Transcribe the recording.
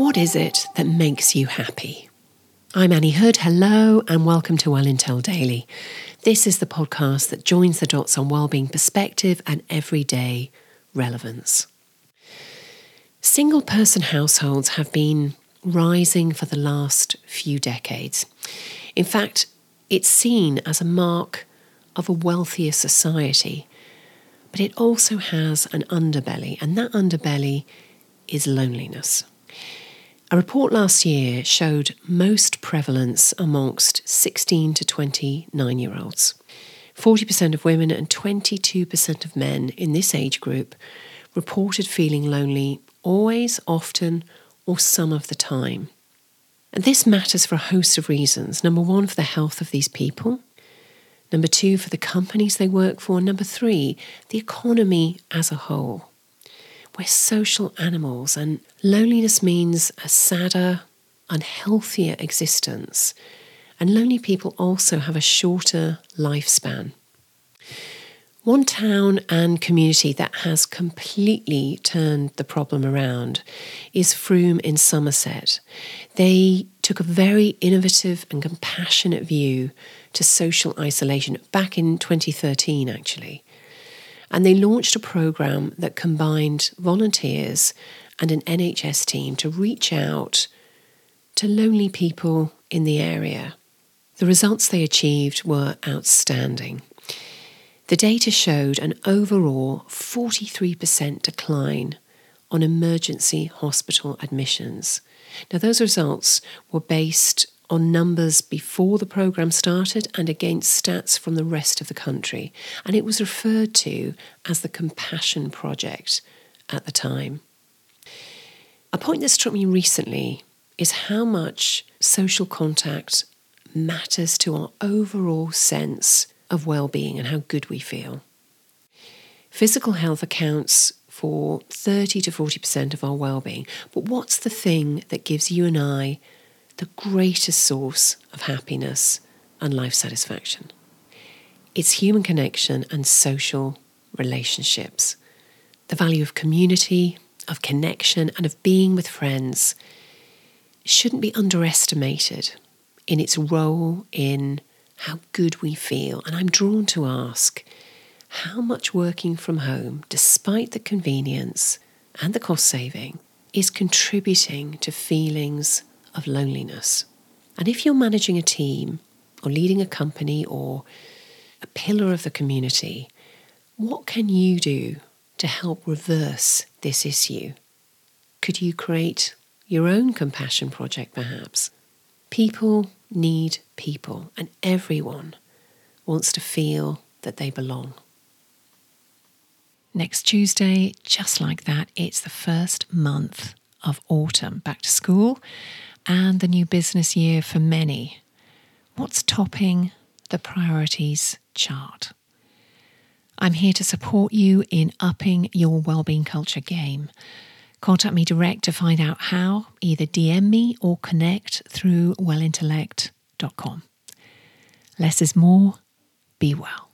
What is it that makes you happy? I'm Anni Hood. Hello, and welcome to Well Intel Daily. This is the podcast that joins the dots on well-being perspective and everyday relevance. Single person households have been rising for the last few decades. In fact, it's seen as a mark of a wealthier society, but it also has an underbelly, and that underbelly is loneliness. A report last year showed most prevalence amongst 16 to 29 year olds. 40% of women and 22% of men in this age group reported feeling lonely always, often, or some of the time. And this matters for a host of reasons. Number one, for the health of these people. Number two, for the companies they work for. Number three, the economy as a whole. We're social animals, and loneliness means a sadder, unhealthier existence. And lonely people also have a shorter lifespan. One town and community that has completely turned the problem around is Frome in Somerset. They took a very innovative and compassionate view to social isolation back in 2013, actually. And they launched a program that combined volunteers and an NHS team to reach out to lonely people in the area. The results they achieved were outstanding. The data showed an overall 43% decline on emergency hospital admissions. Now, those results were based on numbers before the programme started and against stats from the rest of the country. And it was referred to as the Compassion Project at the time. A point that struck me recently is how much social contact matters to our overall sense of well being and how good we feel. Physical health accounts for 30 to 40% of our well being, but what's the thing that gives you and I the greatest source of happiness and life satisfaction. It's human connection and social relationships. The value of community, of connection, and of being with friends shouldn't be underestimated in its role in how good we feel. And I'm drawn to ask how much working from home, despite the convenience and the cost saving, is contributing to feelings of loneliness. And if you're managing a team or leading a company or a pillar of the community, what can you do to help reverse this issue? Could you create your own compassion project, perhaps? People need people, and everyone wants to feel that they belong. Next Tuesday, just like that, it's the first month of autumn, back to school and the new business year for many. What's topping the priorities chart? I'm here to support you in upping your wellbeing culture game. Contact me direct to find out how, either DM me or connect through wellintellect.com. Less is more. Be well.